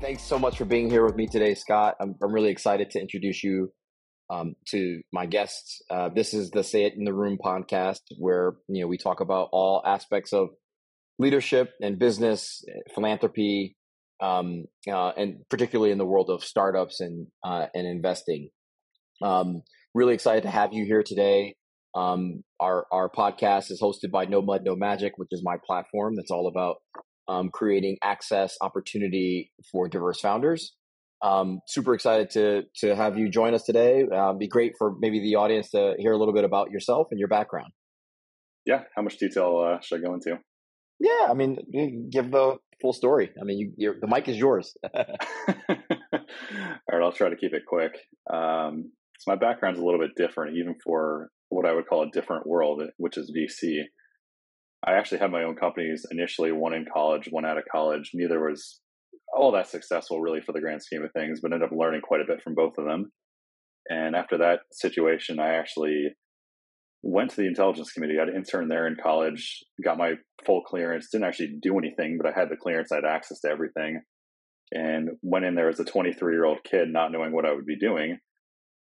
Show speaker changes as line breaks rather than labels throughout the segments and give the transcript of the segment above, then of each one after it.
Thanks so much for being here with me today, Scott. I'm, I'm really excited to introduce you um, to my guests. Uh, this is the Say It in the Room podcast, where you know we talk about all aspects of leadership and business, philanthropy, um, uh, and particularly in the world of startups and uh, and investing. Um, really excited to have you here today. Um, our our podcast is hosted by No Mud No Magic, which is my platform that's all about um, creating access opportunity for diverse founders. Um, super excited to to have you join us today. Uh, be great for maybe the audience to hear a little bit about yourself and your background.
Yeah, how much detail uh, should I go into?
Yeah, I mean, give the full story. I mean, you, the mic is yours.
All right, I'll try to keep it quick. Um, so my background's a little bit different, even for what I would call a different world, which is VC. I actually had my own companies initially, one in college, one out of college. Neither was all that successful really for the grand scheme of things, but ended up learning quite a bit from both of them. And after that situation, I actually went to the intelligence committee. I had an intern there in college, got my full clearance, didn't actually do anything, but I had the clearance, I had access to everything. And went in there as a 23 year old kid, not knowing what I would be doing,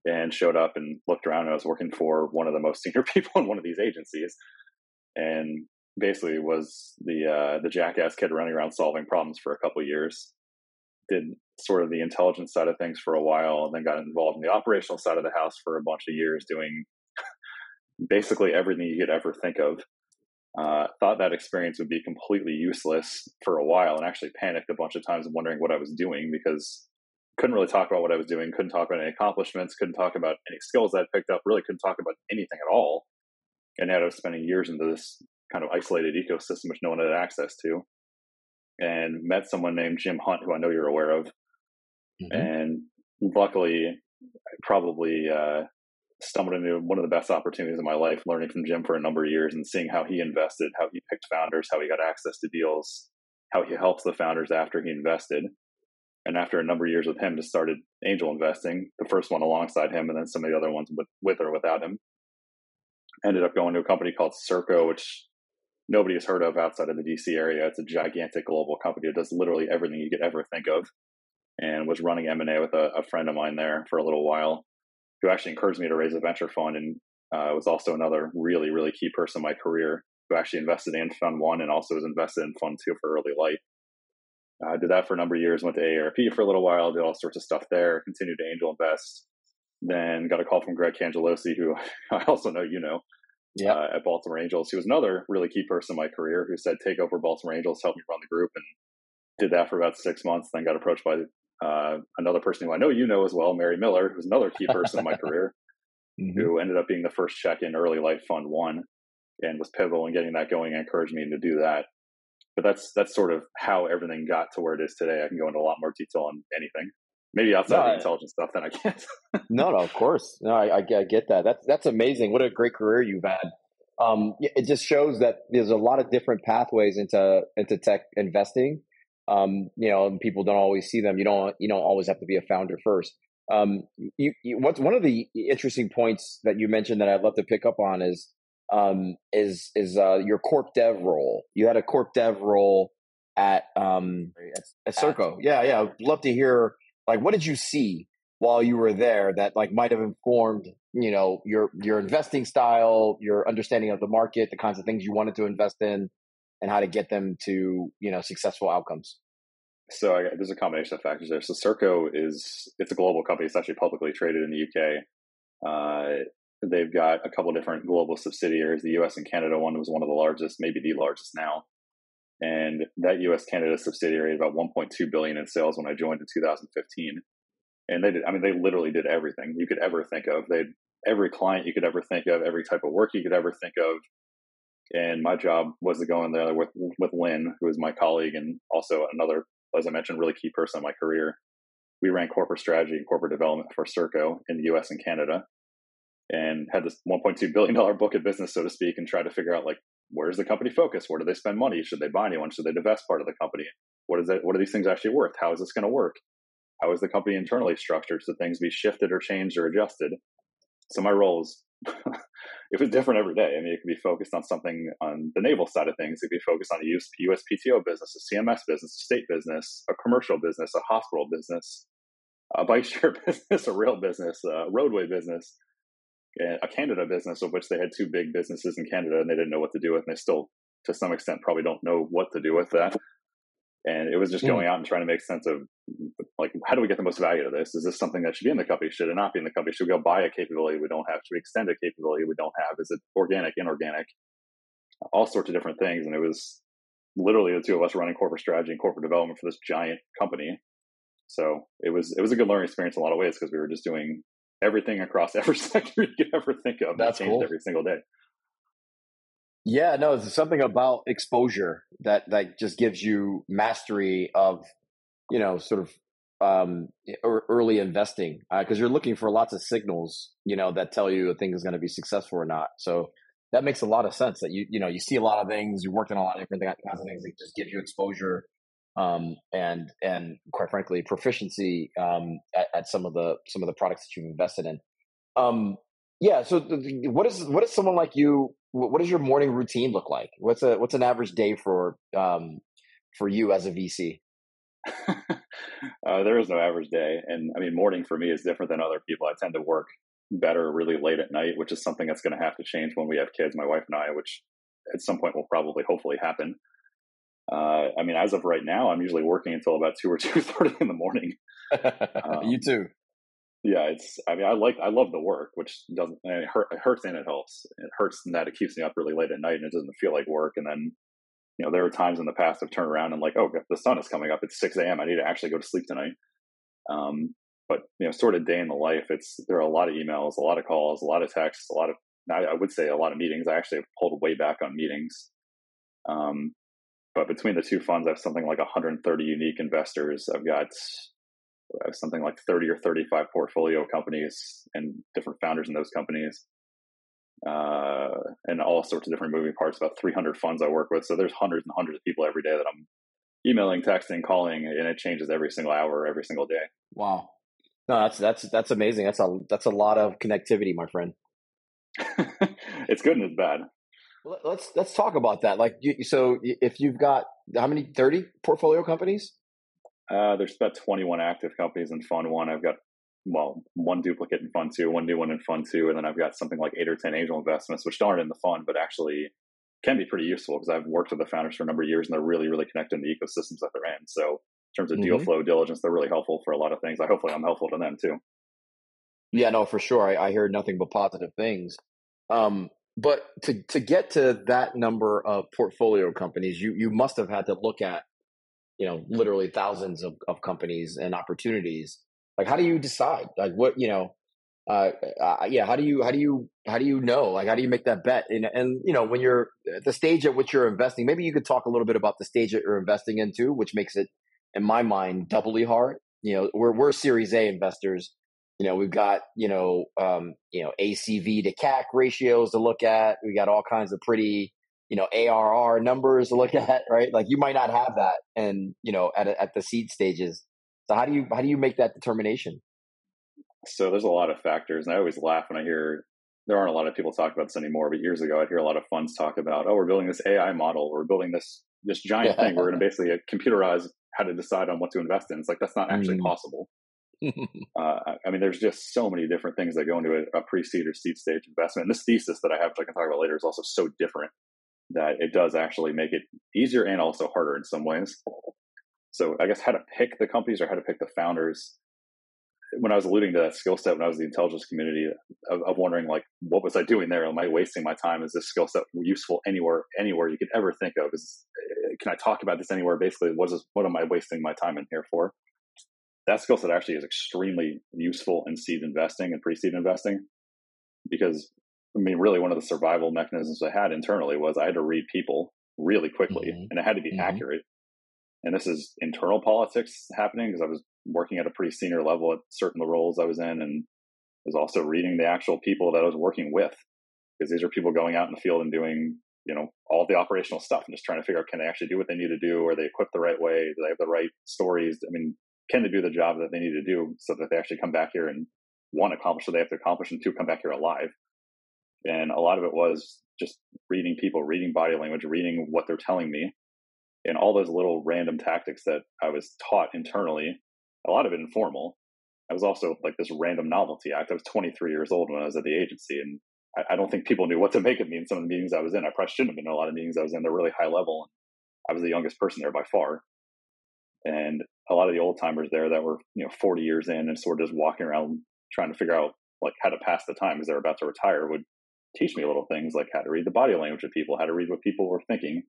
and showed up and looked around. And I was working for one of the most senior people in one of these agencies. And basically was the uh, the jackass kid running around solving problems for a couple years. Did sort of the intelligence side of things for a while, and then got involved in the operational side of the house for a bunch of years, doing basically everything you could ever think of. Uh, thought that experience would be completely useless for a while, and actually panicked a bunch of times, wondering what I was doing because couldn't really talk about what I was doing, couldn't talk about any accomplishments, couldn't talk about any skills I'd picked up, really couldn't talk about anything at all. And ended up spending years into this kind of isolated ecosystem which no one had access to, and met someone named Jim Hunt, who I know you're aware of. Mm-hmm. And luckily, I probably uh, stumbled into one of the best opportunities in my life, learning from Jim for a number of years and seeing how he invested, how he picked founders, how he got access to deals, how he helps the founders after he invested. And after a number of years with him, just started angel investing, the first one alongside him, and then some of the other ones with, with or without him. Ended up going to a company called Serco, which nobody has heard of outside of the DC area. It's a gigantic global company that does literally everything you could ever think of, and was running M and A with a, a, friend of mine there for a little while, who actually encouraged me to raise a venture fund, and uh, was also another really really key person in my career who actually invested in Fund One and also was invested in Fund Two for Early Light. I uh, did that for a number of years. Went to AARP for a little while. Did all sorts of stuff there. Continued to angel invest. Then got a call from Greg Cangelosi, who I also know you know, yeah. Uh, at Baltimore Angels. He was another really key person in my career who said, "Take over Baltimore Angels, help me run the group," and did that for about six months. Then got approached by uh, another person who I know you know as well, Mary Miller, who's another key person in my career, mm-hmm. who ended up being the first check-in Early Light fund one, and was pivotal in getting that going and encouraged me to do that. But that's that's sort of how everything got to where it is today. I can go into a lot more detail on anything maybe outside no, the intelligence stuff that i can't
no no of course. No I, I, I, get that. That's that's amazing. What a great career you've had. Um, it just shows that there's a lot of different pathways into into tech investing. Um, you know people don't always see them. You don't you don't always have to be a founder first. Um, you, you, what's one of the interesting points that you mentioned that i'd love to pick up on is um, is is uh, your corp dev role. You had a corp dev role at um at, at Serco. Yeah, yeah. I'd love to hear like what did you see while you were there that like might have informed you know your your investing style your understanding of the market the kinds of things you wanted to invest in and how to get them to you know successful outcomes?
So I, there's a combination of factors there. So Serco is it's a global company. It's actually publicly traded in the uk uh, they've got a couple different global subsidiaries the us and canada. One was one of the largest maybe the largest now and that U.S. Canada subsidiary had about 1.2 billion in sales when I joined in 2015. And they did, I mean, they literally did everything you could ever think of. They every client you could ever think of, every type of work you could ever think of. And my job was to go in there with with Lynn, who is my colleague and also another, as I mentioned, really key person in my career. We ran corporate strategy and corporate development for Serco in the U.S. and Canada, and had this 1.2 billion dollar book of business, so to speak, and tried to figure out like where's the company focus? Where do they spend money? Should they buy anyone? Should they divest part of the company? What is it? What are these things actually worth? How is this going to work? How is the company internally structured? Should things be shifted or changed or adjusted? So my role is it was different every day. I mean, it could be focused on something on the naval side of things. It could be focused on a US, USPTO business, a CMS business, a state business, a commercial business, a hospital business, a bike share business, a rail business, a roadway business, a Canada business, of which they had two big businesses in Canada and they didn't know what to do with. And they still, to some extent, probably don't know what to do with that. And it was just hmm. going out and trying to make sense of like, how do we get the most value out of this? Is this something that should be in the company? Should it not be in the company? Should we go buy a capability we don't have? Should we extend a capability we don't have? Is it organic, inorganic? All sorts of different things. And it was literally the two of us running corporate strategy and corporate development for this giant company. So it was it was a good learning experience in a lot of ways because we were just doing everything across every sector you could ever think of.
That's
changed
cool.
every single day.
Yeah, no, it's something about exposure that that just gives you mastery of, you know, sort of um, early investing because uh, you're looking for lots of signals, you know, that tell you a thing is going to be successful or not. So that makes a lot of sense. That you you know you see a lot of things, you worked on a lot of different kinds of things that just give you exposure um, and and quite frankly proficiency um, at, at, some of the some of the products that you've invested in. Um, yeah. So the, what is what is someone like you? What does your morning routine look like? What's a what's an average day for um, for you as a VC?
uh, there is no average day, and I mean morning for me is different than other people. I tend to work better really late at night, which is something that's going to have to change when we have kids. My wife and I, which at some point will probably hopefully happen. Uh, I mean, as of right now, I'm usually working until about two or two thirty in the morning.
Um, you too
yeah, it's. I mean, I like, I love the work, which doesn't. I mean, it, hurt, it hurts and it helps. It hurts in that it keeps me up really late at night and it doesn't feel like work. And then, you know, there are times in the past I've turned around and like, oh, the sun is coming up. It's six a.m. I need to actually go to sleep tonight. Um, but you know, sort of day in the life. It's there are a lot of emails, a lot of calls, a lot of texts, a lot of. I, I would say a lot of meetings. I actually have pulled way back on meetings. Um, but between the two funds, I have something like 130 unique investors. I've got something like 30 or 35 portfolio companies and different founders in those companies. Uh, and all sorts of different moving parts about 300 funds i work with. So there's hundreds and hundreds of people every day that i'm emailing texting calling and it changes every single hour every single day.
Wow. No that's that's that's amazing. That's a that's a lot of connectivity my friend.
It's good and it's bad
let's let's talk about that like you, so if you've got how many 30 portfolio companies
uh, there's about 21 active companies in Fund One. I've got well, one duplicate in Fund Two, one new one in Fund Two, and then I've got something like eight or 10 angel investments, which aren't in the fund, but actually can be pretty useful because I've worked with the founders for a number of years and they're really, really connected in the ecosystems that they're in. So in terms of mm-hmm. deal flow diligence, they're really helpful for a lot of things. I hopefully I'm helpful to them too.
Yeah, no, for sure. I, I hear nothing but positive things. Um, but to to get to that number of portfolio companies, you you must have had to look at you know literally thousands of, of companies and opportunities. Like how do you decide? Like what you know uh, uh, yeah how do you how do you how do you know? Like how do you make that bet? And and you know when you're at the stage at which you're investing maybe you could talk a little bit about the stage that you're investing into which makes it in my mind doubly hard. You know we're we're series a investors you know we've got you know um you know acv to cac ratios to look at we got all kinds of pretty you know ARR numbers to look at, right? Like you might not have that, and you know at at the seed stages. So how do you how do you make that determination?
So there's a lot of factors, and I always laugh when I hear there aren't a lot of people talk about this anymore. But years ago, I'd hear a lot of funds talk about, oh, we're building this AI model, we're building this this giant thing. We're going to basically computerize how to decide on what to invest in. It's like that's not actually mm. possible. uh, I mean, there's just so many different things that go into a, a pre-seed or seed stage investment. And this thesis that I have, which I can talk about later, is also so different that it does actually make it easier and also harder in some ways. So I guess how to pick the companies or how to pick the founders. When I was alluding to that skill set, when I was in the intelligence community, of, of, wondering like, what was I doing there? Am I wasting my time? Is this skill set useful anywhere, anywhere you could ever think of? Is can I talk about this anywhere? Basically, what is what am I wasting my time in here for? That skill set actually is extremely useful in seed investing and pre-seed investing because I mean, really, one of the survival mechanisms I had internally was I had to read people really quickly, mm-hmm. and it had to be mm-hmm. accurate. And this is internal politics happening because I was working at a pretty senior level at certain the roles I was in, and was also reading the actual people that I was working with because these are people going out in the field and doing you know all the operational stuff and just trying to figure out can they actually do what they need to do are they equipped the right way do they have the right stories i mean can they do the job that they need to do so that they actually come back here and one accomplish what they have to accomplish and two come back here alive And a lot of it was just reading people, reading body language, reading what they're telling me, and all those little random tactics that I was taught internally, a lot of it informal. I was also like this random novelty act. I was 23 years old when I was at the agency, and I, I don't think people knew what to make of me in some of the meetings I was in. I probably shouldn't have been in a lot of meetings I was in. They're really high level. and I was the youngest person there by far. And a lot of the old timers there that were, you know, 40 years in and sort of just walking around trying to figure out like how to pass the time because they're about to retire would teach me little things like how to read the body language of people, how to read what people were thinking.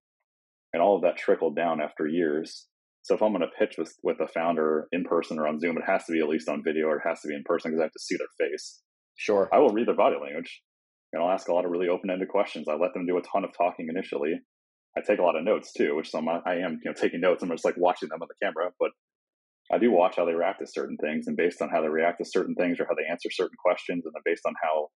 And all of that trickled down after years. So if I'm going to pitch with, with a founder in person or on Zoom, it has to be at least on video or it has to be in person because I have to see their face.
Sure.
I will read their body language and I'll ask a lot of really open ended questions. I let them do a ton of talking initially. I take a lot of notes too, which some I am, you know, taking notes. I'm just like watching them on the camera, but I do watch how they react to certain things, and based on how they react to certain things or how they answer certain questions, and then based on how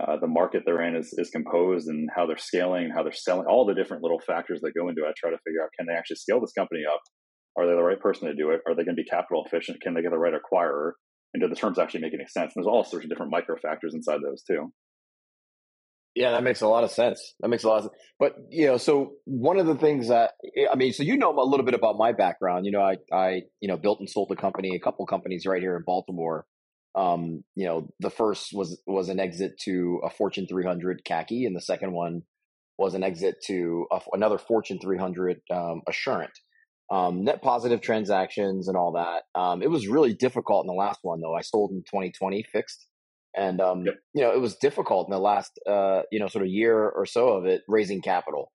uh, the market they're in is, is composed and how they're scaling, how they're selling, all the different little factors that go into it. I try to figure out can they actually scale this company up? Are they the right person to do it? Are they going to be capital efficient? Can they get the right acquirer? And do the terms actually make any sense? And there's all sorts of different micro factors inside those too.
Yeah, that makes a lot of sense. That makes a lot of sense. But you know, so one of the things that I mean, so you know a little bit about my background. You know, I I you know built and sold a company, a couple companies right here in Baltimore. Um, you know, the first was was an exit to a Fortune 300 khaki, and the second one was an exit to a, another Fortune 300 um, Assurant. Um, net positive transactions and all that. Um, it was really difficult in the last one though. I sold in 2020 fixed and um, yep. you know it was difficult in the last uh, you know sort of year or so of it raising capital.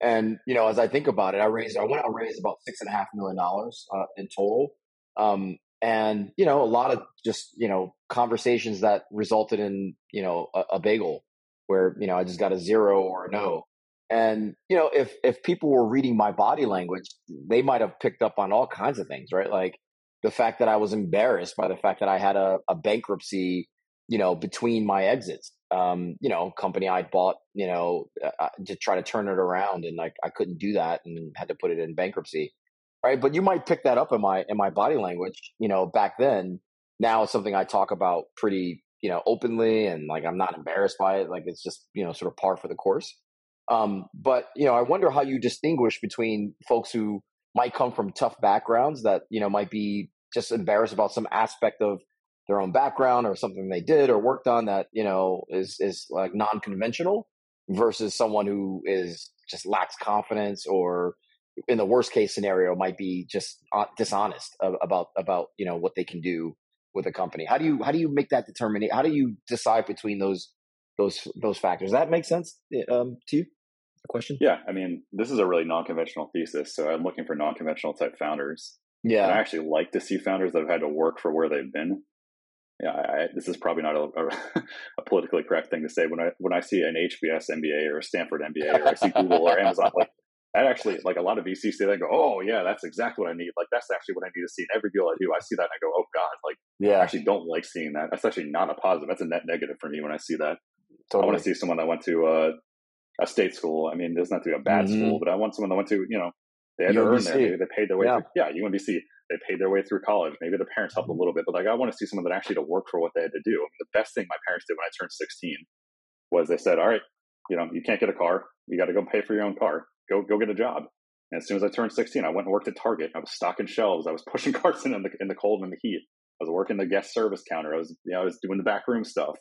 And you know, as I think about it, I raised I went out and raised about six and a half million dollars uh, in total. Um, and you know, a lot of just you know conversations that resulted in you know a, a bagel where you know I just got a zero or a no. And you know, if if people were reading my body language, they might have picked up on all kinds of things, right? Like the fact that I was embarrassed by the fact that I had a, a bankruptcy you know, between my exits. Um, you know, company I bought, you know, uh, uh, to try to turn it around, and like I couldn't do that, and had to put it in bankruptcy, right? But you might pick that up in my in my body language, you know, back then. Now it's something I talk about pretty, you know, openly, and like I'm not embarrassed by it. Like it's just, you know, sort of par for the course. Um, but you know, I wonder how you distinguish between folks who might come from tough backgrounds that you know might be just embarrassed about some aspect of their own background or something they did or worked on that you know is is like non-conventional versus someone who is just lacks confidence or in the worst case scenario might be just uh, dishonest about about you know what they can do with a company. How do you how do you make that determination how do you decide between those those those factors? Does that make sense um, to you? The question?
Yeah i mean this is a really non-conventional thesis so i'm looking for non-conventional type founders.
Yeah
and i actually like to see founders that have had to work for where they've been yeah, I, this is probably not a, a, politically correct thing to say. When I when I see an HBS MBA or a Stanford MBA or I see Google or Amazon, like that actually, like a lot of VCs say that, go, oh yeah, that's exactly what I need. Like that's actually what I need to see in every deal I do. I see that and I go, oh god, like yeah, I actually don't like seeing that. That's actually not a positive. That's a net negative for me when I see that. Totally. I want to see someone that went to uh, a state school. I mean, it doesn't have to be a bad mm-hmm. school, but I want someone that went to you know they had UMBC. to earn. Maybe they paid their way. Yeah, through, yeah UMBC they paid their way through college. Maybe their parents helped a mm-hmm. little bit, but like I want to see someone that actually to work for what they had to do. I mean, the best thing my parents did when I turned 16 was they said, "All right, you know, you can't get a car. You got to go pay for your own car. Go go get a job." And as soon as I turned 16, I went and worked at Target. I was stocking shelves. I was pushing carts in, in the in the cold and the heat. I was working the guest service counter. I was you know I was doing the back room stuff,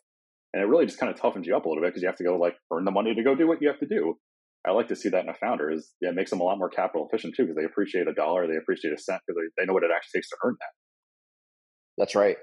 and it really just kind of toughens you up a little bit because you have to go like earn the money to go do what you have to do. I like to see that in a founder is yeah, it makes them a lot more capital efficient too because they appreciate a dollar, they appreciate a cent because they, they know what it actually takes to earn that.
That's right.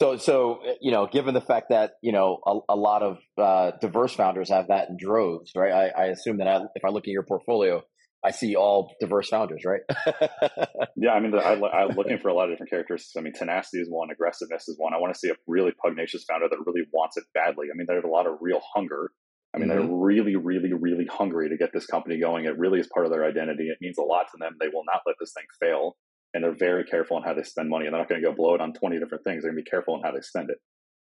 So, so eh, you know, given the fact that you know a, a lot of uh, diverse founders have that in droves, right? I, I assume that I, if I look at your portfolio, I see all diverse founders, right?
yeah, I mean, I, am looking for a lot of different characteristics. I mean, tenacity is one, aggressiveness is one. I want to see a really pugnacious founder that really wants it badly. I mean, there's a lot of real hunger I mean, mm-hmm. they're really, really, really hungry to get this company going. It really is part of their identity. It means a lot to them. They will not let this thing fail. And they're very careful on how they spend money. And they're not going to go blow it on 20 different things. They're going to be careful on how they spend it.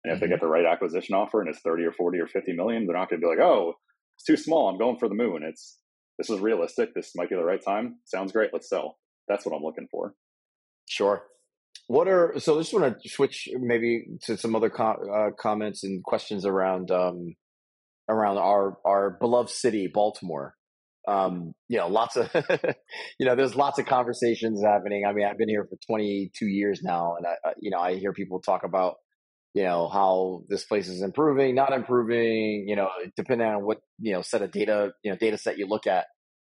And if mm-hmm. they get the right acquisition offer and it's 30 or 40 or 50 million, they're not going to be like, oh, it's too small. I'm going for the moon. It's this is realistic. This might be the right time. Sounds great. Let's sell. That's what I'm looking for.
Sure. What are so? I just want to switch maybe to some other uh, comments and questions around um, around our our beloved city, Baltimore. Um, you know, lots of you know, there's lots of conversations happening. I mean, I've been here for 22 years now, and I, you know, I hear people talk about you know how this place is improving, not improving. You know, depending on what you know set of data you know data set you look at,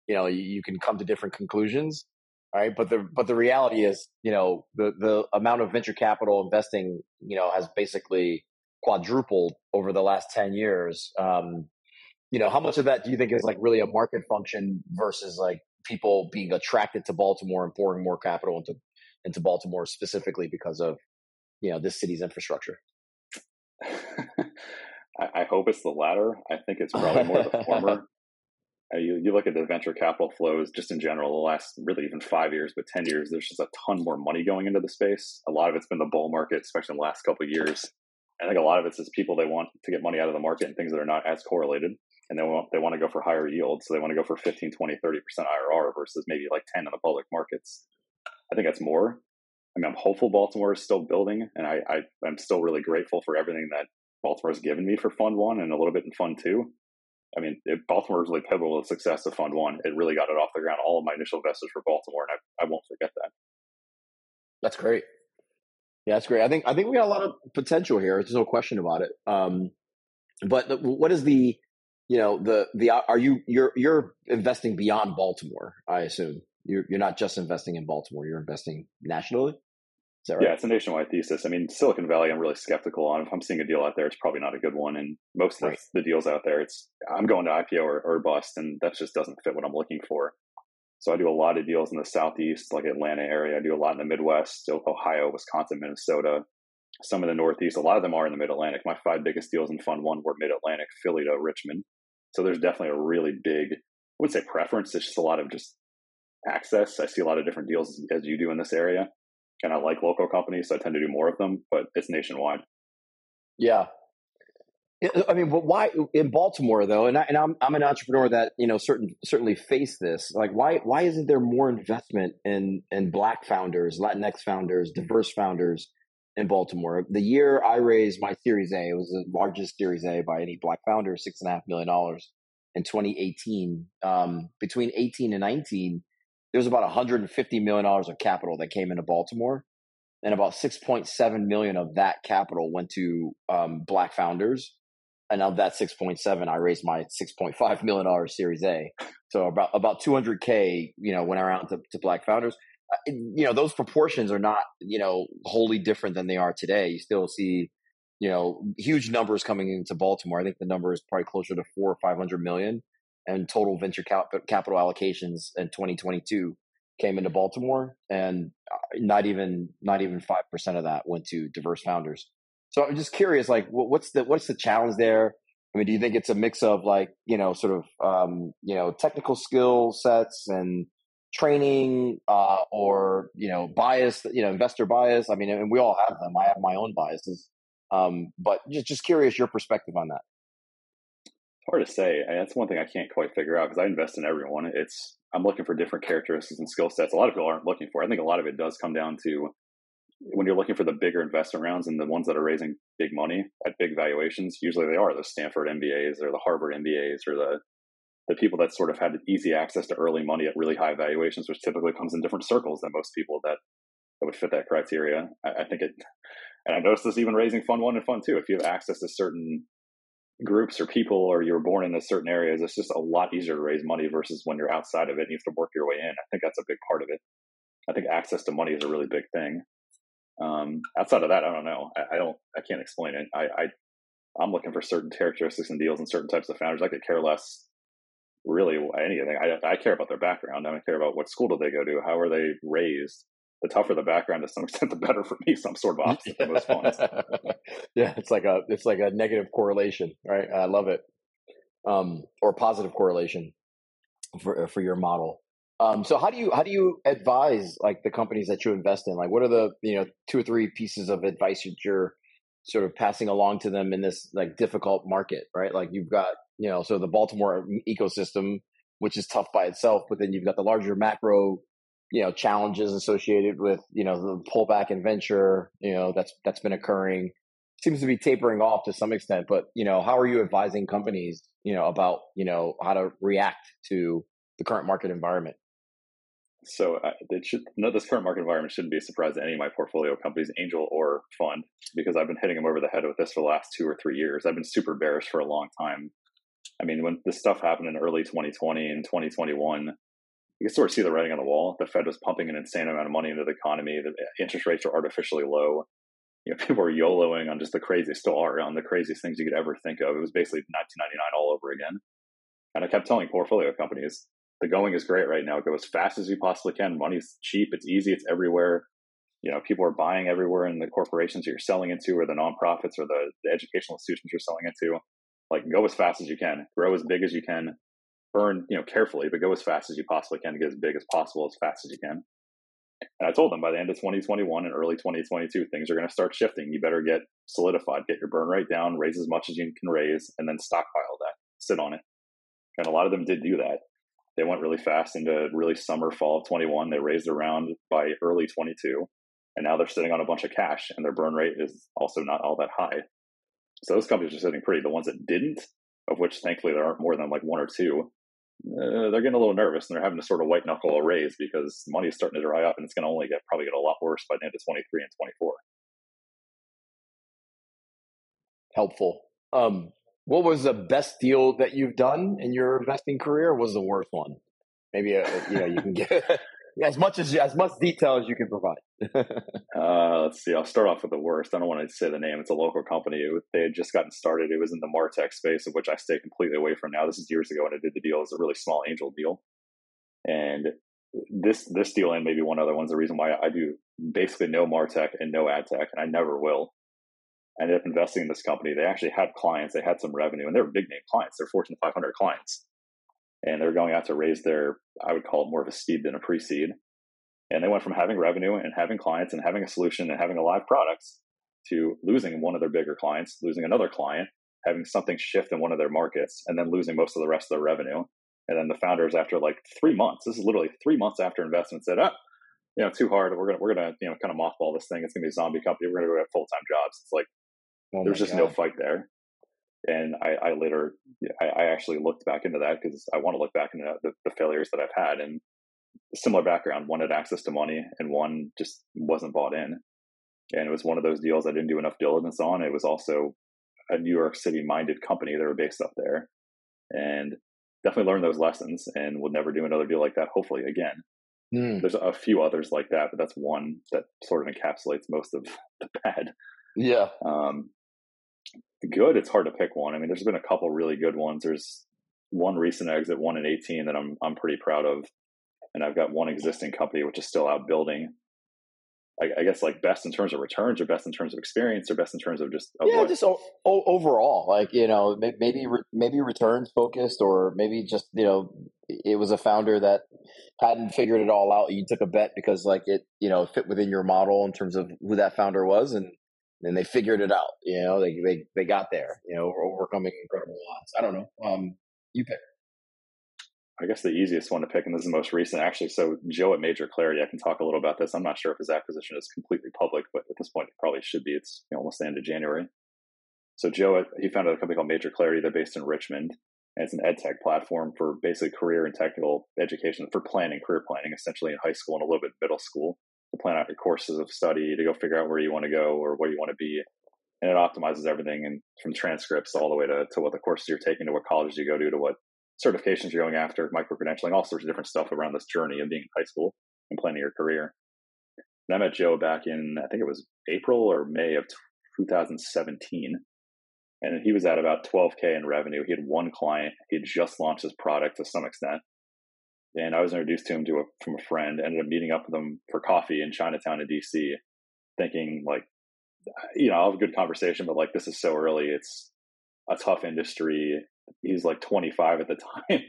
you know, you, you can come to different conclusions. Right, but the but the reality is, you know, the the amount of venture capital investing, you know, has basically quadrupled over the last 10 years. Um, you know, how much of that do you think is like really a market function versus like people being attracted to Baltimore and pouring more capital into into Baltimore specifically because of you know this city's infrastructure?
I, I hope it's the latter. I think it's probably more the former. Uh, you, you look at the venture capital flows just in general, the last really even five years, but 10 years, there's just a ton more money going into the space. A lot of it's been the bull market, especially in the last couple of years. I think a lot of it's just people they want to get money out of the market and things that are not as correlated. And they want, they want to go for higher yields. So they want to go for 15, 20, 30% IRR versus maybe like 10 in the public markets. I think that's more. I mean, I'm hopeful Baltimore is still building, and I, I, I'm still really grateful for everything that Baltimore has given me for Fund One and a little bit in Fund Two. I mean, it, Baltimore was really pivotal to the success of Fund One. It really got it off the ground. All of my initial investors were Baltimore, and I, I won't forget that.
That's great. Yeah, that's great. I think I think we got a lot of potential here. There's no question about it. Um, but the, what is the, you know, the the are you you're you're investing beyond Baltimore? I assume you're you're not just investing in Baltimore. You're investing nationally.
Right? Yeah, it's a nationwide thesis. I mean, Silicon Valley, I'm really skeptical on. If I'm seeing a deal out there, it's probably not a good one. And most of right. the, the, deals out there, it's I'm going to IPO or, or bust, and that just doesn't fit what I'm looking for. So I do a lot of deals in the southeast, like Atlanta area. I do a lot in the Midwest, Ohio, Wisconsin, Minnesota. Some in the Northeast. A lot of them are in the Mid Atlantic. My five biggest deals in Fund One were Mid Atlantic, Philly to Richmond. So there's definitely a really big, I would say preference. It's just a lot of just access. I see a lot of different deals as you do in this area, and I like local companies, so I tend to do more of them. But it's nationwide.
Yeah, I mean, but why in Baltimore though? And, I, and I'm I'm an entrepreneur that you know certain certainly face this. Like, why why isn't there more investment in in Black founders, Latinx founders, diverse founders in Baltimore? The year I raised my Series A, it was the largest Series A by any Black founder, six and a half million dollars in 2018. Um, between 18 and 19, there was about 150 million dollars of capital that came into Baltimore, and about 6.7 million of that capital went to um, Black founders and of that 6.7 i raised my 6.5 million dollar series a. So about about 200k you know went around to, to black founders. Uh, you know those proportions are not you know wholly different than they are today. You still see you know huge numbers coming into baltimore. I think the number is probably closer to four or 500 million. And total venture cap- capital allocations in 2022 came into baltimore. And uh, not even not even 5% of that went to diverse founders so I'm just curious, like, what's the what's the challenge there? I mean, do you think it's a mix of like you know, sort of um, you know, technical skill sets and training, uh, or you know, bias, you know, investor bias? I mean, and we all have them. I have my own biases, um, but just just curious your perspective on that.
It's hard to say. that's one thing I can't quite figure out because I invest in everyone. It's I'm looking for different characteristics and skill sets. A lot of people aren't looking for. I think a lot of it does come down to when you're looking for the bigger investment rounds and the ones that are raising big money at big valuations, usually they are the Stanford MBAs or the Harvard MBAs or the the people that sort of had easy access to early money at really high valuations, which typically comes in different circles than most people that, that would fit that criteria. I, I think it, and I noticed this even raising fund one and fund two. If you have access to certain groups or people or you were born in a certain areas, it's just a lot easier to raise money versus when you're outside of it and you have to work your way in. I think that's a big part of it. I think access to money is a really big thing. Um, outside of that, I don't know. I, I, don't. I can't explain it. I, I I'm looking for certain characteristics and deals and certain types of founders. I could care less really anything. I, I care about their background. I don't care about what school did they go to, how are they raised. The tougher the background to some extent, the better for me. So I'm sort of opposite yeah. most funds.
yeah, it's like a it's like a negative correlation, right? I love it, um, or positive correlation for for your model. Um, so how do you how do you advise like the companies that you invest in? Like, what are the you know two or three pieces of advice that you're sort of passing along to them in this like difficult market, right? Like you've got you know so the Baltimore ecosystem, which is tough by itself, but then you've got the larger macro you know challenges associated with you know the pullback in venture you know that's that's been occurring seems to be tapering off to some extent but you know how are you advising companies you know, about you know how to react to the current market environment?
So uh, it should no, this current market environment shouldn't be a surprise to any of my portfolio companies, angel or fund, because I've been hitting them over the head with this for the last two or three years. I've been super bearish for a long time. I mean, when this stuff happened in early 2020 and 2021, you can sort of see the writing on the wall. The Fed was pumping an insane amount of money into the economy. The interest rates are artificially low. You know, people are YOLOing on just the craziest, still are on the craziest things you could ever think of. It was basically 1999 all over again. And I kept telling portfolio companies, the going is great right now. Go as fast as you possibly can. Money's cheap. It's easy. It's everywhere. You know, people are buying everywhere in the corporations you're selling into or the nonprofits or the, the educational institutions you're selling into. Like go as fast as you can, grow as big as you can, burn, you know, carefully, but go as fast as you possibly can to get as big as possible as fast as you can. And I told them by the end of 2021 and early 2022, things are going to start shifting. You better get solidified, get your burn rate down, raise as much as you can raise, and then stockpile that, sit on it. And a lot of them did do that they went really fast into really summer, fall of 21. They raised around by early 22. And now they're sitting on a bunch of cash and their burn rate is also not all that high. So those companies are sitting pretty. The ones that didn't, of which thankfully there aren't more than like one or two, uh, they're getting a little nervous and they're having to sort of white knuckle a raise because money is starting to dry up and it's going to only get probably get a lot worse by the end of 23 and 24.
Helpful. Um, what was the best deal that you've done in your investing career? was the worst one? Maybe a, uh, you know you can get as much as as much detail as you can provide.
uh, let's see. I'll start off with the worst. I don't want to say the name. It's a local company. They had just gotten started. It was in the martech space, of which I stay completely away from now. This is years ago when I did the deal. It was a really small angel deal, and this this deal and maybe one other one's the reason why I do basically no martech and no ad tech, and I never will. Ended up investing in this company. They actually had clients, they had some revenue, and they were big name clients. They're Fortune 500 clients. And they're going out to raise their, I would call it more of a seed than a pre seed. And they went from having revenue and having clients and having a solution and having a live product to losing one of their bigger clients, losing another client, having something shift in one of their markets, and then losing most of the rest of their revenue. And then the founders, after like three months, this is literally three months after investment, said, "Oh, you know, too hard. We're gonna we're gonna you know kind of mothball this thing. It's gonna be a zombie company. We're gonna go have full time jobs." It's like Oh There's just God. no fight there. And I, I later, I, I, actually looked back into that because I want to look back into the, the failures that I've had. And similar background, one had access to money and one just wasn't bought in. And it was one of those deals I didn't do enough diligence on. It was also a New York City minded company. that were based up there. And definitely learned those lessons and will never do another deal like that, hopefully, again. Mm. There's a few others like that, but that's one that sort of encapsulates most of the bad.
Yeah.
Um, good, it's hard to pick one. I mean, there's been a couple really good ones. There's one recent exit, one in 18 that I'm I'm pretty proud of, and I've got one existing company which is still out building. I, I guess like best in terms of returns, or best in terms of experience, or best in terms of just of
yeah, what? just o- overall. Like you know, maybe maybe returns focused, or maybe just you know, it was a founder that hadn't figured it all out. You took a bet because like it you know fit within your model in terms of who that founder was, and and they figured it out. You know, they they they got there. You know, overcoming incredible odds. I don't know. Um, you pick.
I guess the easiest one to pick, and this is the most recent, actually. So Joe at Major Clarity, I can talk a little about this. I'm not sure if his acquisition is completely public, but at this point, it probably should be. It's you know, almost the end of January. So Joe, he founded a company called Major Clarity. They're based in Richmond, and it's an ed tech platform for basically career and technical education for planning, career planning, essentially in high school and a little bit middle school to plan out your courses of study, to go figure out where you want to go or where you want to be. And it optimizes everything and from transcripts all the way to, to what the courses you're taking, to what colleges you go to, to what certifications you're going after, micro credentialing, all sorts of different stuff around this journey of being in high school and planning your career. And I met Joe back in, I think it was April or May of 2017. And he was at about 12K in revenue. He had one client. He had just launched his product to some extent and I was introduced to him to a, from a friend. Ended up meeting up with him for coffee in Chinatown in DC, thinking like, you know, I'll have a good conversation, but like this is so early. It's a tough industry. He's like 25 at the time.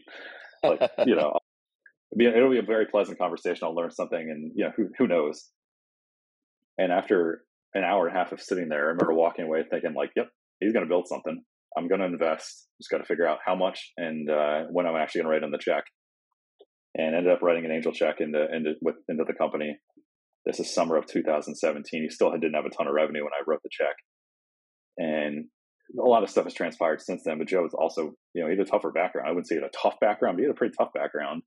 like, you know, it'll be a very pleasant conversation. I'll learn something, and you know, who who knows. And after an hour and a half of sitting there, I remember walking away thinking like, yep, he's going to build something. I'm going to invest. Just got to figure out how much and uh, when I'm actually going to write him the check and ended up writing an angel check into into with into the company. This is summer of 2017. He still didn't have a ton of revenue when I wrote the check, and a lot of stuff has transpired since then. But Joe is also, you know, he had a tougher background. I wouldn't say he had a tough background, but he had a pretty tough background.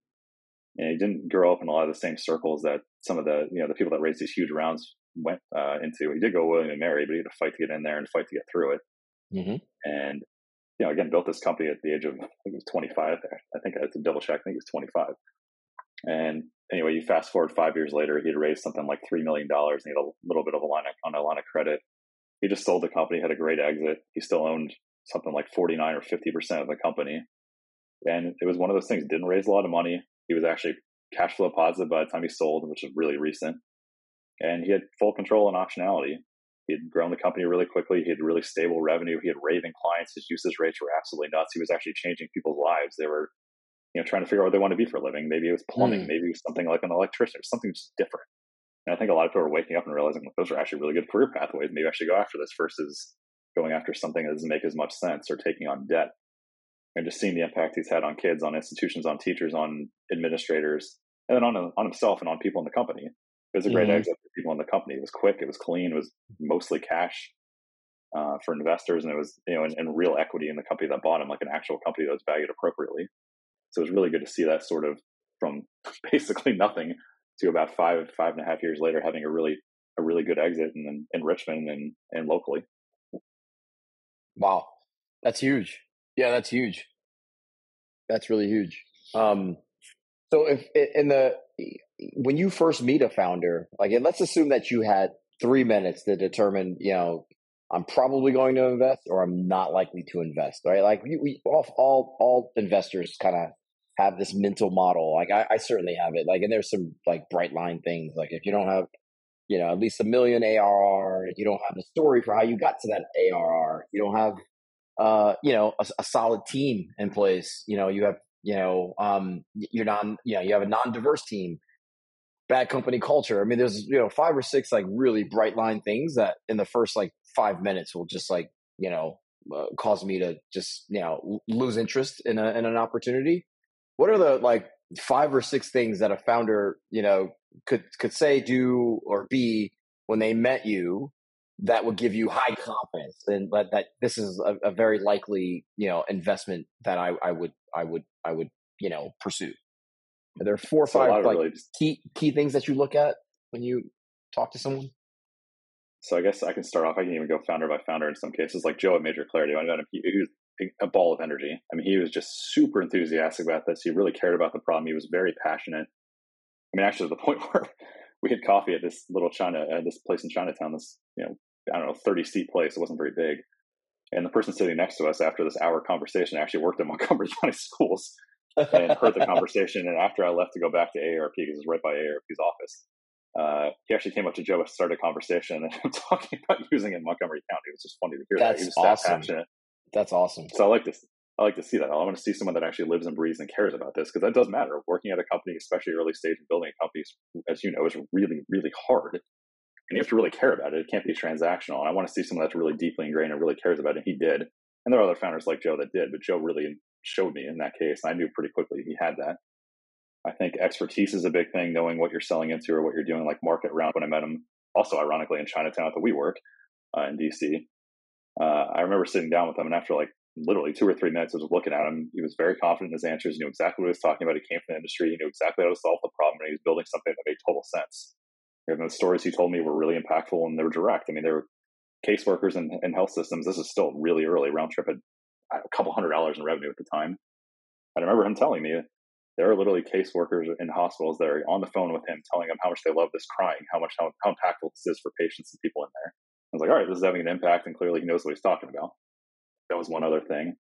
And he didn't grow up in a lot of the same circles that some of the, you know, the people that raised these huge rounds went uh, into. He did go William and Mary, but he had to fight to get in there and fight to get through it. Mm-hmm. And you know, again, built this company at the age of I think it was 25. I think I had to double check. I think it was 25. And anyway, you fast forward five years later, he'd raised something like three million dollars, and he had a little bit of a line of, on a line of credit. He just sold the company, had a great exit. He still owned something like 49 or 50 percent of the company, and it was one of those things. Didn't raise a lot of money. He was actually cash flow positive by the time he sold, which is really recent. And he had full control and optionality. He had grown the company really quickly. He had really stable revenue. He had raving clients. His usage rates were absolutely nuts. He was actually changing people's lives. They were, you know, trying to figure out what they want to be for a living. Maybe it was plumbing. Mm. Maybe it was something like an electrician or something just different. And I think a lot of people are waking up and realizing well, those are actually really good career pathways. Maybe I should go after this versus going after something that doesn't make as much sense or taking on debt. And just seeing the impact he's had on kids, on institutions, on teachers, on administrators, and then on on himself and on people in the company. It was a great mm-hmm. exit for people in the company. It was quick. It was clean. It was mostly cash uh, for investors, and it was you know and, real equity in the company that bought him, like an actual company that was valued appropriately. So it was really good to see that sort of from basically nothing to about five five and a half years later having a really a really good exit in, in Richmond and and locally.
Wow, that's huge. Yeah, that's huge. That's really huge. Um, so if in the when you first meet a founder, like let's assume that you had three minutes to determine, you know, I'm probably going to invest or I'm not likely to invest, right? Like we, we all, all, all investors kind of have this mental model. Like I, I certainly have it. Like, and there's some like bright line things. Like if you don't have, you know, at least a million ARR, you don't have a story for how you got to that ARR, you don't have, uh, you know, a, a solid team in place. You know, you have, you know, um, you're non, you know, you have a non-diverse team bad company culture. I mean, there's you know five or six like really bright line things that in the first like five minutes will just like you know uh, cause me to just you know lose interest in a in an opportunity. What are the like five or six things that a founder you know could could say, do, or be when they met you that would give you high confidence and that, that this is a, a very likely you know investment that I, I would I would I would you know pursue. Are there four or five like really key key things that you look at when you talk to someone?
So I guess I can start off. I can even go founder by founder in some cases. Like Joe at Major Clarity, I met him. He, he was a ball of energy. I mean, he was just super enthusiastic about this. He really cared about the problem. He was very passionate. I mean, actually, to the point where we had coffee at this little China, uh, this place in Chinatown. This you know, I don't know, thirty seat place. It wasn't very big. And the person sitting next to us after this hour conversation actually worked at Montgomery County Schools and heard the conversation. And after I left to go back to AARP, because it was right by AARP's office, uh, he actually came up to Joe, and started a conversation, and talking about using it in Montgomery County. It was just funny to hear
That's
that. He was
awesome. passionate. That's awesome.
So I like this. I like to see that. I want to see someone that actually lives and breathes and cares about this because that does matter. Working at a company, especially early stage and building a company, as you know, is really, really hard. And you have to really care about it. It can't be transactional. And I want to see someone that's really deeply ingrained and really cares about it. And he did. And there are other founders like Joe that did, but Joe really showed me in that case. And I knew pretty quickly he had that. I think expertise is a big thing, knowing what you're selling into or what you're doing, like market round. When I met him, also ironically in Chinatown at the WeWork uh, in DC, uh, I remember sitting down with him, and after like literally two or three minutes, I was looking at him. He was very confident in his answers. He knew exactly what he was talking about. He came from the industry. He knew exactly how to solve the problem, and he was building something that made total sense. And the stories he told me were really impactful and they were direct. I mean, they were caseworkers and, and health systems. This is still really early. Roundtrip had a couple hundred dollars in revenue at the time. I remember him telling me there are literally caseworkers in hospitals that are on the phone with him, telling him how much they love this crying, how much how, how impactful this is for patients and people in there. I was like, all right, this is having an impact, and clearly he knows what he's talking about. That was one other thing.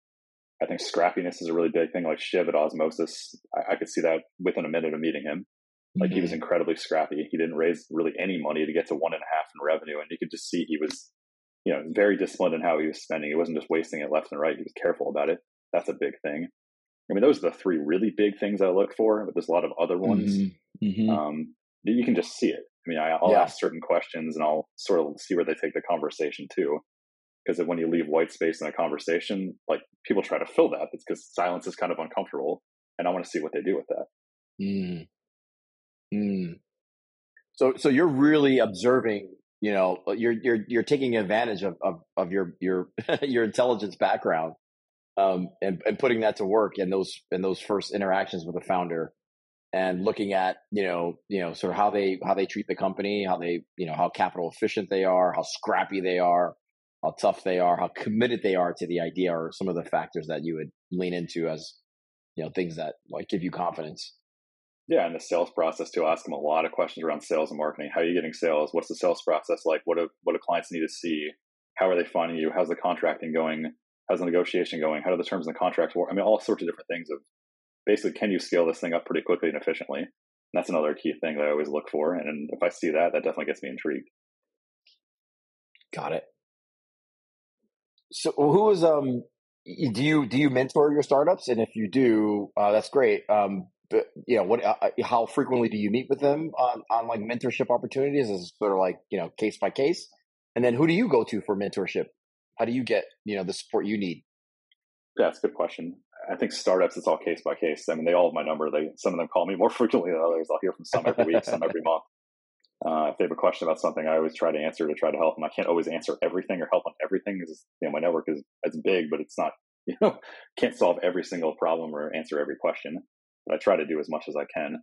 I think scrappiness is a really big thing. Like Shiv at Osmosis, I, I could see that within a minute of meeting him. Like mm-hmm. he was mm-hmm. incredibly scrappy. He didn't raise really any money to get to one and a half in revenue, and you could just see he was, you know, very disciplined in how he was spending. He wasn't just wasting it left and right. He was careful about it. That's a big thing. I mean, those are the three really big things I look for, but there's a lot of other ones. Mm-hmm. mm-hmm. Um, you can just see it. I mean, I, will yeah. ask certain questions and I'll sort of see where they take the conversation to. Because when you leave white space in a conversation, like people try to fill that, it's because silence is kind of uncomfortable, and I want to see what they do with that.
Mm. Mm. So, so you're really observing, you know, you're you're you're taking advantage of of, of your your your intelligence background um, and and putting that to work in those in those first interactions with a founder and looking at you know you know sort of how they how they treat the company how they you know how capital efficient they are how scrappy they are how tough they are how committed they are to the idea or some of the factors that you would lean into as you know things that like give you confidence.
Yeah and the sales process to ask them a lot of questions around sales and marketing. How are you getting sales? What's the sales process like? What do what do clients need to see? How are they finding you? How's the contracting going how's the negotiation going how do the terms and the contracts work i mean all sorts of different things of basically, can you scale this thing up pretty quickly and efficiently? And that's another key thing that I always look for. And if I see that, that definitely gets me intrigued.
Got it. So who is um do you do you mentor your startups and if you do uh, that's great um but you know what uh, uh how frequently do you meet with them on on like mentorship opportunities is sort of like you know case by case and then who do you go to for mentorship how do you get you know the support you need
yeah that's a good question I think startups, it's all case by case. I mean, they all have my number. They some of them call me more frequently than others. I'll hear from some every week, some every month. Uh, if they have a question about something, I always try to answer to try to help them. I can't always answer everything or help on everything because you know my network is as big, but it's not you know can't solve every single problem or answer every question. But I try to do as much as I can.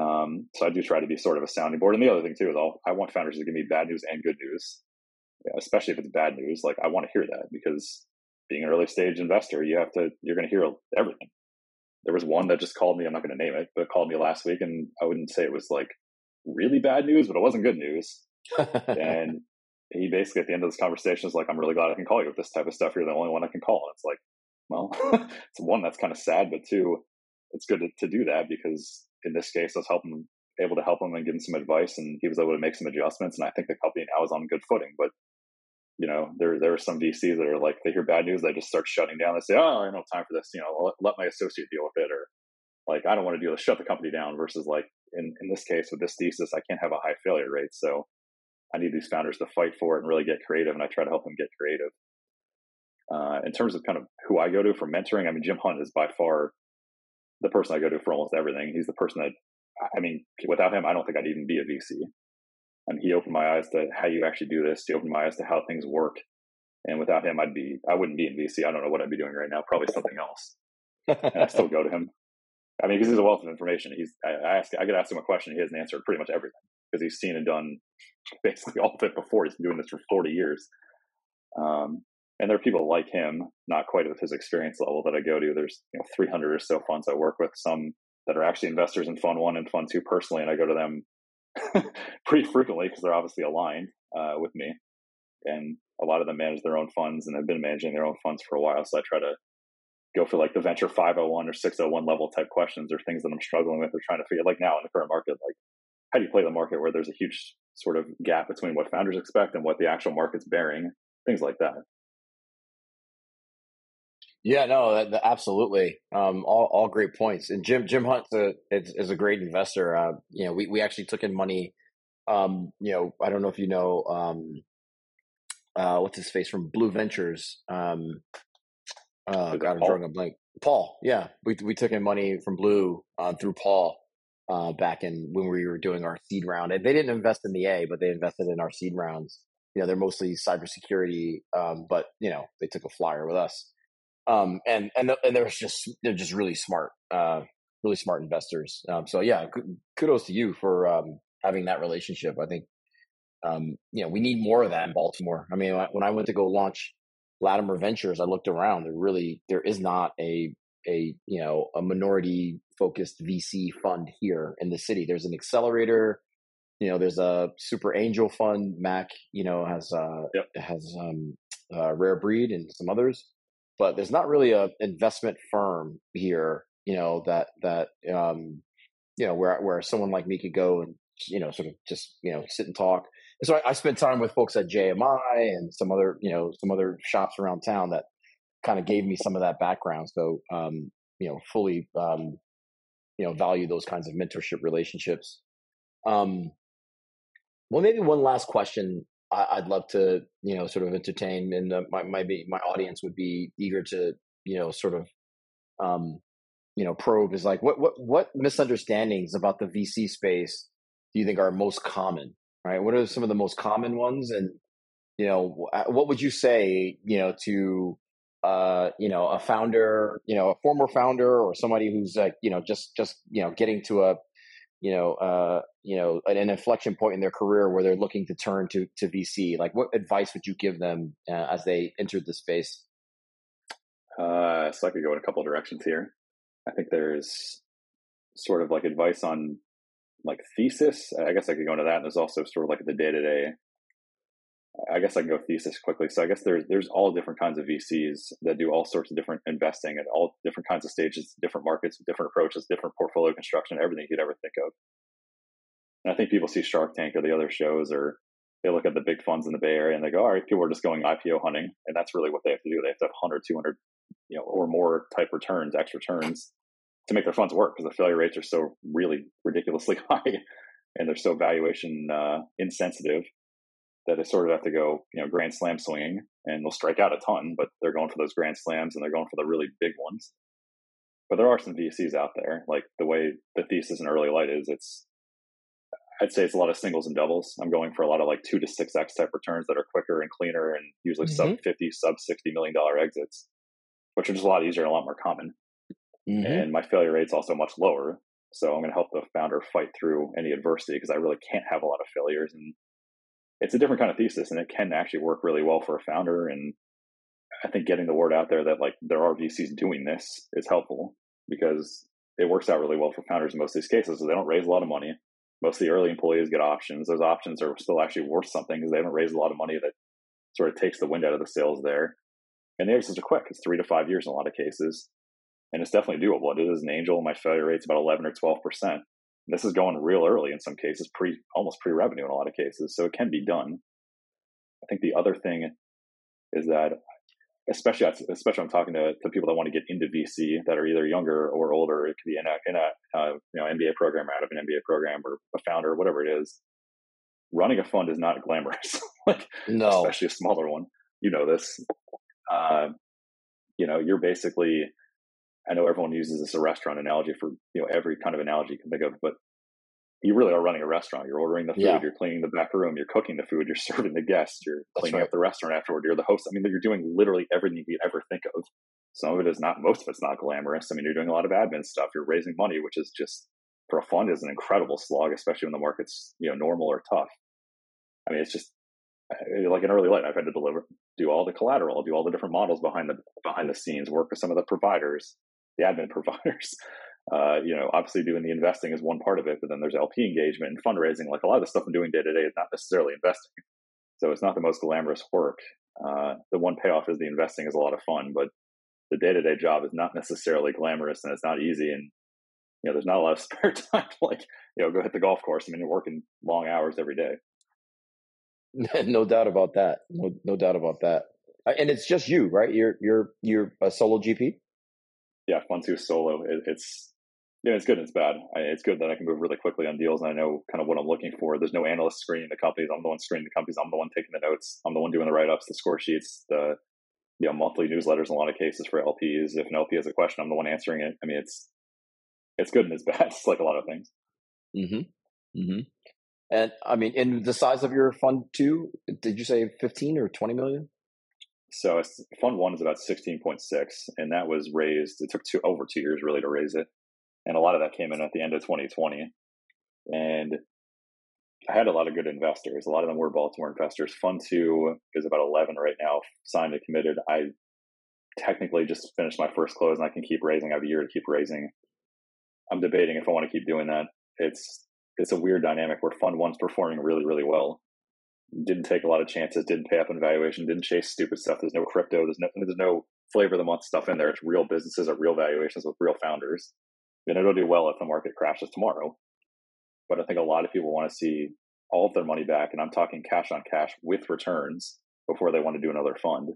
Um, so I do try to be sort of a sounding board. And the other thing too is I'll, I want founders to give me bad news and good news, especially if it's bad news. Like I want to hear that because being an early stage investor, you have to you're going to hear everything. There was one that just called me. I'm not going to name it, but called me last week, and I wouldn't say it was like really bad news, but it wasn't good news. and he basically at the end of this conversation is like, "I'm really glad I can call you with this type of stuff. You're the only one I can call." And it's like, well, it's one that's kind of sad, but two, it's good to, to do that because in this case, I was helping able to help him and give him some advice, and he was able to make some adjustments. And I think the company now is on good footing. But you know, there there are some VCs that are like they hear bad news, they just start shutting down. They say, "Oh, I don't have time for this." You know, let, let my associate deal with it, or like I don't want to deal with shut the company down. Versus like in in this case with this thesis, I can't have a high failure rate, so I need these founders to fight for it and really get creative, and I try to help them get creative. Uh, in terms of kind of who I go to for mentoring, I mean, Jim Hunt is by far the person I go to for almost everything. He's the person that, I mean, without him, I don't think I'd even be a VC and he opened my eyes to how you actually do this. He opened my eyes to how things work. And without him, I'd be I wouldn't be in VC. I don't know what I'd be doing right now. Probably something else. and I still go to him. I mean, because he's a wealth of information. He's I, I ask I could ask him a question. He has an answer to pretty much everything because he's seen and done basically all of it before. He's been doing this for forty years. Um, and there are people like him, not quite with his experience level that I go to. There's you know 300 or so funds I work with. Some that are actually investors in Fund One and Fund Two personally, and I go to them pretty frequently because they're obviously aligned uh, with me. And a lot of them manage their own funds and have been managing their own funds for a while. So I try to go for like the venture 501 or 601 level type questions or things that I'm struggling with or trying to figure out like now in the current market, like how do you play the market where there's a huge sort of gap between what founders expect and what the actual market's bearing, things like that.
Yeah, no, that, that, absolutely. Um, all, all great points. And Jim Jim Hunt a, is, is a great investor. Uh, you know, we, we actually took in money. Um, you know, I don't know if you know um, uh, what's his face from Blu Ventures. Um, uh, God, I'm drawing a blank. Paul, yeah, we we took in money from Blue uh, through Paul uh, back in when we were doing our seed round. And they didn't invest in the A, but they invested in our seed rounds. You know, they're mostly cybersecurity, um, but you know, they took a flyer with us. Um, and and and they're just they're just really smart, uh, really smart investors. Um, so yeah, kudos to you for um, having that relationship. I think um, you know we need more of that in Baltimore. I mean, when I went to go launch Latimer Ventures, I looked around. There really there is not a a you know a minority focused VC fund here in the city. There's an accelerator. You know, there's a super angel fund. Mac, you know, has uh, yep. has um, uh, rare breed and some others but there's not really a investment firm here, you know, that that um, you know where where someone like me could go and you know sort of just you know sit and talk. And so I, I spent time with folks at JMI and some other you know some other shops around town that kind of gave me some of that background. So um, you know, fully um, you know value those kinds of mentorship relationships. Um, well, maybe one last question I, would love to, you know, sort of entertain, and uh, my my my audience would be eager to, you know, sort of, um, you know, probe is like what what what misunderstandings about the VC space do you think are most common? right? What are some of the most common ones? And, you know, what would you say, you know, to, uh, you know, a founder, you know, a former founder or somebody who's like, you know, just, just, you know, getting to a, you know, uh, you know, an, an inflection point in their career where they're looking to turn to, to VC? Like what advice would you give them uh, as they entered the space?
Uh, so I could go in a couple directions here. I think there's sort of like advice on like thesis. I guess I could go into that. And there's also sort of like the day to day. I guess I can go thesis quickly. So I guess there's there's all different kinds of VCs that do all sorts of different investing at all different kinds of stages, different markets, different approaches, different portfolio construction, everything you'd ever think of. And I think people see Shark Tank or the other shows, or they look at the big funds in the Bay Area and they go, all right, people are just going IPO hunting. And that's really what they have to do. They have to have 100, 200, you know, or more type returns, X returns to make their funds work because the failure rates are so really ridiculously high and they're so valuation uh, insensitive that they sort of have to go, you know, grand slam swinging and they'll strike out a ton, but they're going for those grand slams and they're going for the really big ones. But there are some VCs out there, like the way the thesis in early light is, it's, I'd say it's a lot of singles and doubles. I'm going for a lot of like two to six X type returns that are quicker and cleaner and usually mm-hmm. sub 50, sub $60 million exits, which are just a lot easier and a lot more common. Mm-hmm. And my failure rate's also much lower. So I'm going to help the founder fight through any adversity because I really can't have a lot of failures. And it's a different kind of thesis and it can actually work really well for a founder. And I think getting the word out there that like there are VCs doing this is helpful because it works out really well for founders in most of these cases. So they don't raise a lot of money. Most of the early employees get options. Those options are still actually worth something because they haven't raised a lot of money that sort of takes the wind out of the sails there. And the exits are quick. It's three to five years in a lot of cases and it's definitely doable. It is an angel. My failure rate's about 11 or 12 percent. This is going real early in some cases, pre almost pre revenue in a lot of cases, so it can be done. I think the other thing is that, especially especially I'm talking to, to people that want to get into VC that are either younger or older. It could be in a in a uh, you know MBA program out of an MBA program or a founder, whatever it is. Running a fund is not glamorous, like no, especially a smaller one. You know this. Uh, you know, you're basically I know everyone uses this a restaurant analogy for you know every kind of analogy you can think of, but you really are running a restaurant. You're ordering the food, yeah. you're cleaning the back room, you're cooking the food, you're serving the guests, you're cleaning right. up the restaurant afterward, you're the host. I mean, you're doing literally everything you ever think of. Some of it is not, most of it's not glamorous. I mean, you're doing a lot of admin stuff. You're raising money, which is just for a fund is an incredible slog, especially when the market's you know normal or tough. I mean, it's just uh, like an early light. I've had to deliver, do all the collateral, do all the different models behind the behind the scenes, work with some of the providers, the admin providers. Uh, you know, obviously doing the investing is one part of it, but then there's LP engagement and fundraising. Like a lot of the stuff I'm doing day to day is not necessarily investing. So it's not the most glamorous work. Uh, the one payoff is the investing is a lot of fun, but the day to day job is not necessarily glamorous and it's not easy. And, you know, there's not a lot of spare time to like, you know, go hit the golf course. I mean, you're working long hours every day.
no doubt about that. No, no doubt about that. Uh, and it's just you, right? You're, you're, you're a solo GP
yeah, Fund Two solo. It, it's yeah, it's good and it's bad. I, it's good that I can move really quickly on deals and I know kind of what I'm looking for. There's no analyst screening the companies. I'm the one screening the companies. I'm the one taking the notes. I'm the one doing the write ups, the score sheets, the you know monthly newsletters in a lot of cases for LPs. If an LP has a question, I'm the one answering it. I mean, it's it's good and it's bad. It's like a lot of things.
Mm-hmm. Mm-hmm. And I mean, in the size of your fund two, did you say 15 or 20 million?
So Fund One is about sixteen point six, and that was raised. It took two over two years really to raise it, and a lot of that came in at the end of 2020. And I had a lot of good investors. A lot of them were Baltimore investors. Fund Two is about 11 right now, signed and committed. I technically just finished my first close, and I can keep raising. I have a year to keep raising. I'm debating if I want to keep doing that. It's it's a weird dynamic where Fund One's performing really really well, didn't take a lot of chances, didn't pay up in valuation, didn't chase stupid stuff. There's no crypto, there's no there's no flavor of the month stuff in there. It's real businesses at real valuations with real founders. And it'll do well if the market crashes tomorrow. But I think a lot of people want to see all of their money back, and I'm talking cash on cash with returns before they want to do another fund,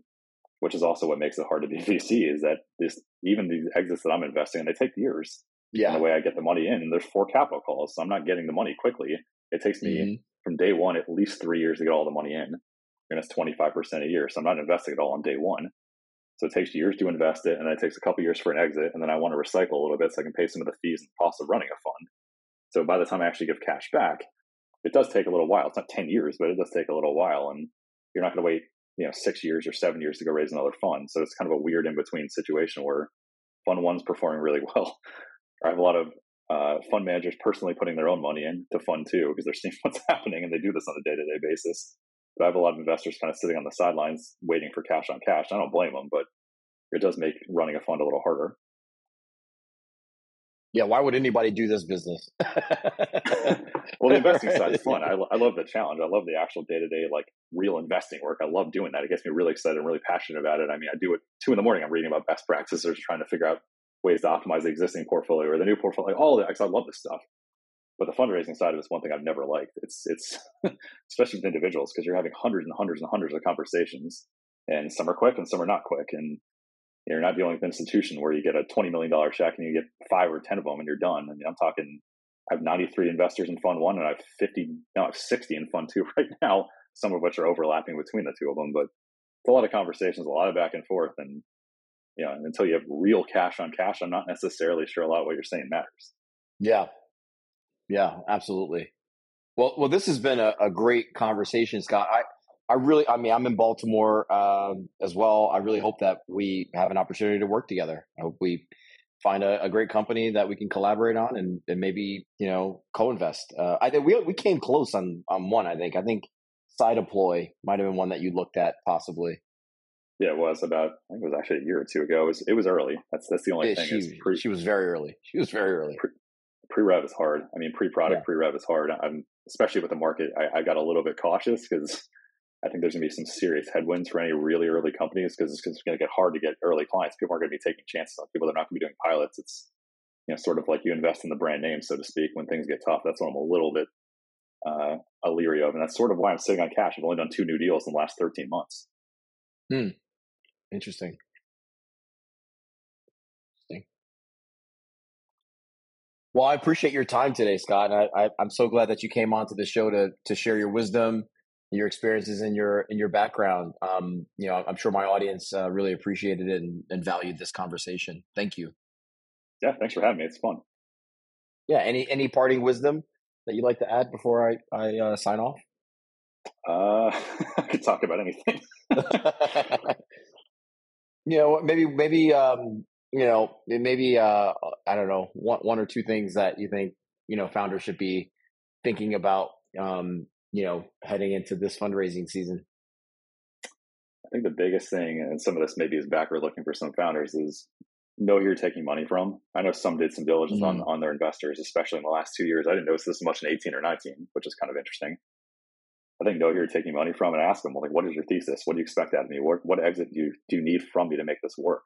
which is also what makes it hard to be VC. Is that this even these exits that I'm investing in, they take years. Yeah. And the way I get the money in, and there's four capital calls, so I'm not getting the money quickly. It takes me mm-hmm from day one at least three years to get all the money in. And it's 25% a year. So I'm not investing it all on day one. So it takes years to invest it, and then it takes a couple years for an exit, and then I want to recycle a little bit so I can pay some of the fees and costs of running a fund. So by the time I actually give cash back, it does take a little while. It's not 10 years, but it does take a little while. And you're not going to wait, you know, six years or seven years to go raise another fund. So it's kind of a weird in between situation where fund one's performing really well. I have a lot of uh, fund managers personally putting their own money in to fund too because they're seeing what's happening and they do this on a day to day basis. But I have a lot of investors kind of sitting on the sidelines waiting for cash on cash. I don't blame them, but it does make running a fund a little harder.
Yeah, why would anybody do this business?
well, the investing side is fun. I, I love the challenge. I love the actual day to day, like real investing work. I love doing that. It gets me really excited and really passionate about it. I mean, I do it two in the morning. I'm reading about best practices, trying to figure out ways to optimize the existing portfolio or the new portfolio. All of that, because I love this stuff. But the fundraising side of it's one thing I've never liked. It's it's especially with individuals because you're having hundreds and hundreds and hundreds of conversations, and some are quick and some are not quick, and you're not dealing with an institution where you get a $20 million check and you get five or 10 of them and you're done. I mean, I'm talking, I have 93 investors in fund one and I have 50, now I have 60 in fund two right now, some of which are overlapping between the two of them. But it's a lot of conversations, a lot of back and forth. And, you know, until you have real cash on cash, I'm not necessarily sure a lot what you're saying matters.
Yeah. Yeah, absolutely. Well, well, this has been a, a great conversation, Scott. I, I really, I mean, I'm in Baltimore um, as well. I really hope that we have an opportunity to work together. I hope we find a, a great company that we can collaborate on and, and maybe you know co-invest. Uh, I think we we came close on on one. I think I think Side Deploy might have been one that you looked at possibly.
Yeah, it was about. I think it was actually a year or two ago. It was, it was early. That's that's the only yeah, thing.
She, pre, she was very early. She was very early.
Pre, rev is hard. I mean, pre-product, yeah. pre-rev is hard. I'm especially with the market. I, I got a little bit cautious because I think there's going to be some serious headwinds for any really early companies because it's, it's going to get hard to get early clients. People aren't going to be taking chances on people. They're not going to be doing pilots. It's you know sort of like you invest in the brand name, so to speak. When things get tough, that's what I'm a little bit uh, leery of, and that's sort of why I'm sitting on cash. I've only done two new deals in the last 13 months.
Hmm. Interesting. Interesting. Well, I appreciate your time today, Scott. And I, I, I'm so glad that you came onto the show to to share your wisdom your experiences and your in your background. Um, you know, I'm sure my audience uh, really appreciated it and, and, valued this conversation. Thank you.
Yeah, thanks for having me. It's fun.
Yeah. Any any parting wisdom that you'd like to add before I I uh, sign off?
Uh, I could talk about anything.
you know, maybe maybe um, you know maybe uh, I don't know one one or two things that you think you know founders should be thinking about um, you know, heading into this fundraising season?
I think the biggest thing, and some of this maybe is backward looking for some founders, is know who you're taking money from. I know some did some diligence mm-hmm. on, on their investors, especially in the last two years. I didn't notice this much in 18 or 19, which is kind of interesting. I think who you're taking money from and ask them, well, like, what is your thesis? What do you expect out of me? What, what exit do you, do you need from me to make this work?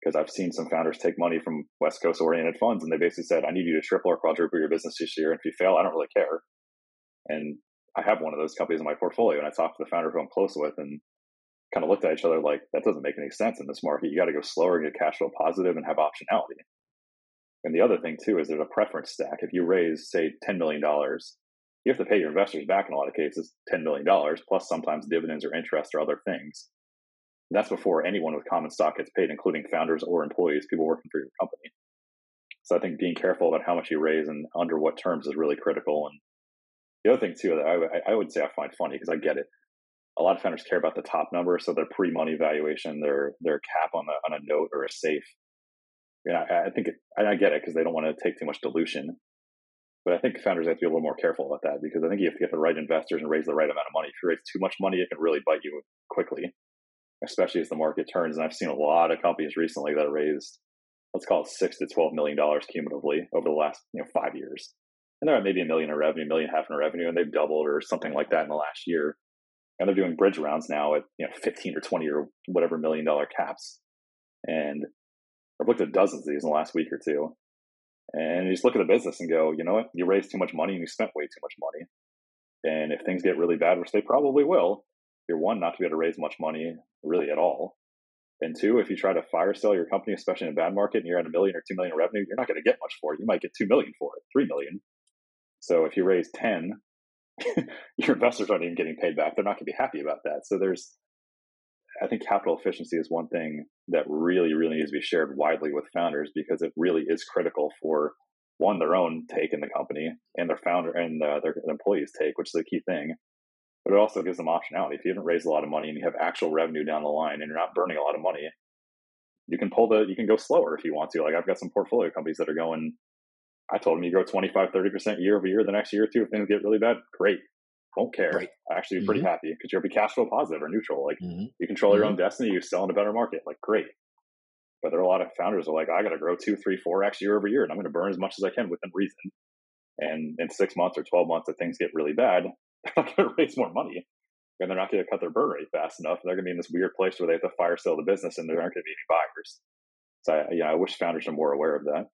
Because I've seen some founders take money from West Coast oriented funds and they basically said, I need you to triple or quadruple your business this year. And if you fail, I don't really care. And I have one of those companies in my portfolio, and I talked to the founder who I'm close with, and kind of looked at each other like that doesn't make any sense in this market. You got to go slower and get cash flow positive and have optionality. And the other thing too is there's a preference stack. If you raise say ten million dollars, you have to pay your investors back in a lot of cases ten million dollars plus sometimes dividends or interest or other things. And that's before anyone with common stock gets paid, including founders or employees, people working for your company. So I think being careful about how much you raise and under what terms is really critical. And the other thing too that I, I would say I find funny because I get it. A lot of founders care about the top number, so their pre-money valuation, their their cap on a on a note or a safe. Know, I, I think it, I get it because they don't want to take too much dilution. But I think founders have to be a little more careful about that because I think you have to get the right investors and raise the right amount of money. If you raise too much money, it can really bite you quickly, especially as the market turns. And I've seen a lot of companies recently that raised, let's call it six to twelve million dollars cumulatively over the last you know five years and they're at maybe a million in revenue, a million half in revenue, and they've doubled or something like that in the last year. And they're doing bridge rounds now at you know 15 or 20 or whatever million dollar caps. And I've looked at dozens of these in the last week or two. And you just look at the business and go, you know what? You raised too much money and you spent way too much money. And if things get really bad, which they probably will, you're one, not to be able to raise much money really at all. And two, if you try to fire sell your company, especially in a bad market, and you're at a million or two million revenue, you're not going to get much for it. You might get two million for it, three million. So if you raise 10, your investors aren't even getting paid back. They're not going to be happy about that. So there's, I think capital efficiency is one thing that really, really needs to be shared widely with founders because it really is critical for one their own take in the company and their founder and uh, their employees take, which is a key thing. But it also gives them optionality. If you haven't raised a lot of money and you have actual revenue down the line and you're not burning a lot of money, you can pull the you can go slower if you want to. Like I've got some portfolio companies that are going. I told them you grow 25, 30 percent year over year. The next year or two, if things get really bad, great. Won't care. Right. I actually be pretty mm-hmm. happy because you'll be cash flow positive or neutral. Like mm-hmm. you control your mm-hmm. own destiny. You sell in a better market. Like great. But there are a lot of founders are like, I got to grow two, three, four x year over year, and I'm going to burn as much as I can within reason. And in six months or 12 months, if things get really bad, they're not going to raise more money and they're not going to cut their burn rate fast enough. They're going to be in this weird place where they have to fire sell the business and there aren't going to be any buyers. So I, yeah, I wish founders are more aware of that.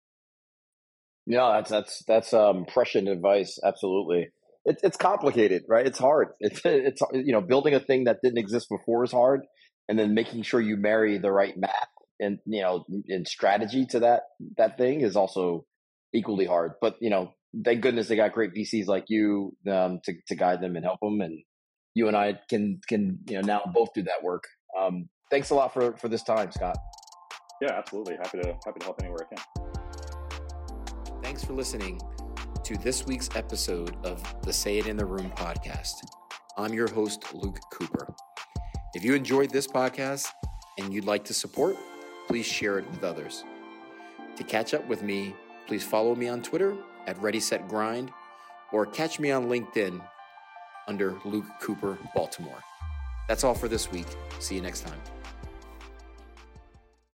Yeah, that's that's that's um, prescient advice. Absolutely, it's it's complicated, right? It's hard. It's it's you know building a thing that didn't exist before is hard, and then making sure you marry the right math and you know and strategy to that that thing is also equally hard. But you know, thank goodness they got great VCs like you um, to to guide them and help them, and you and I can can you know now both do that work. Um, thanks a lot for for this time, Scott.
Yeah, absolutely. Happy to happy to help anywhere I can.
Thanks for listening to this week's episode of the Say It in the Room podcast. I'm your host, Luke Cooper. If you enjoyed this podcast and you'd like to support, please share it with others. To catch up with me, please follow me on Twitter at Ready Set Grind or catch me on LinkedIn under Luke Cooper Baltimore. That's all for this week. See you next time.